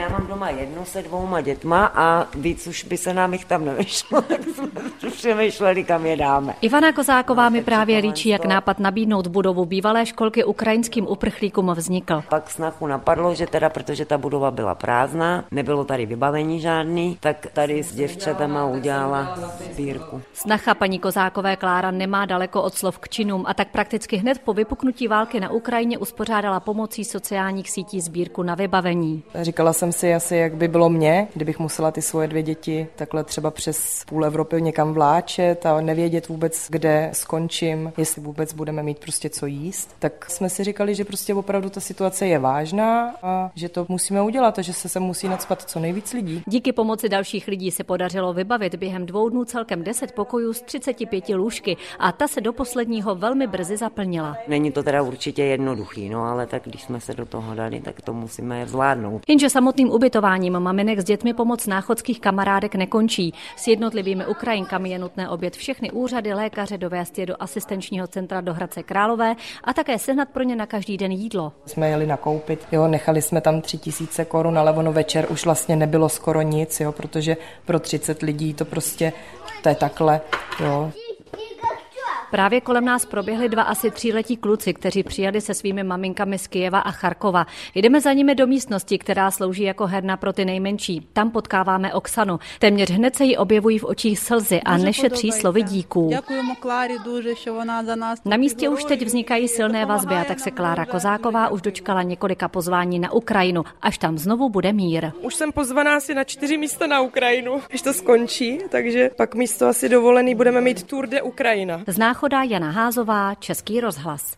Já mám doma jednu se dvouma dětma a víc už by se nám jich tam nevyšlo, tak jsme přemýšleli, kam je dáme. Ivana Kozáková mi právě líčí, jak nápad nabídnout budovu bývalé školky ukrajinským uprchlíkům vznikl. Pak snachu napadlo, že teda, protože ta budova byla prázdná, nebylo tady vybavení žádný, tak tady s děvčatama udělala sbírku. Snacha paní Kozákové Klára nemá daleko od slov k činům a tak prakticky hned po vypuknutí války na Ukrajině uspořádala pomocí sociálních sítí sbírku na vybavení. Říkala jsem si asi, jak by bylo mě, kdybych musela ty svoje dvě děti takhle třeba přes půl Evropy někam vláčet a nevědět vůbec, kde skončím, jestli vůbec budeme mít prostě co jíst. Tak jsme si říkali, že prostě opravdu ta situace je vážná a že to musíme udělat a že se sem musí nadspat co nejvíc lidí. Díky pomoci dalších lidí se podařilo vybavit během dvou dnů celkem 10 pokojů z 35 lůžky a ta se do posledního velmi brzy zaplnila. Není to teda určitě jednoduchý, no ale tak když jsme se do toho dali, tak to musíme zvládnout. Jenže samotným ubytováním maminek s dětmi pomoc náchodských kamarádek nekončí. S jednotlivými Ukrajinkami je nutné obět všechny úřady, lékaře dovést je do asistenčního centra do Hradce Králové a také sehnat pro ně na každý den jídlo. Jsme jeli nakoupit, jo, nechali jsme tam tři tisíce korun, ale ono večer už vlastně nebylo skoro nic, jo, protože pro 30 lidí to prostě, to je takhle, jo. Právě kolem nás proběhli dva asi tříletí kluci, kteří přijeli se svými maminkami z Kijeva a Charkova. Jdeme za nimi do místnosti, která slouží jako herna pro ty nejmenší. Tam potkáváme Oksanu. Téměř hned se jí objevují v očích slzy a nešetří slovy díků. Na místě už teď vznikají silné vazby a tak se Klára Kozáková už dočkala několika pozvání na Ukrajinu, až tam znovu bude mír. Už jsem pozvaná asi na čtyři místa na Ukrajinu, až to skončí, takže pak místo asi dovolený budeme mít Tour de Ukrajina. Z Náchoda Jana Házová, Český rozhlas.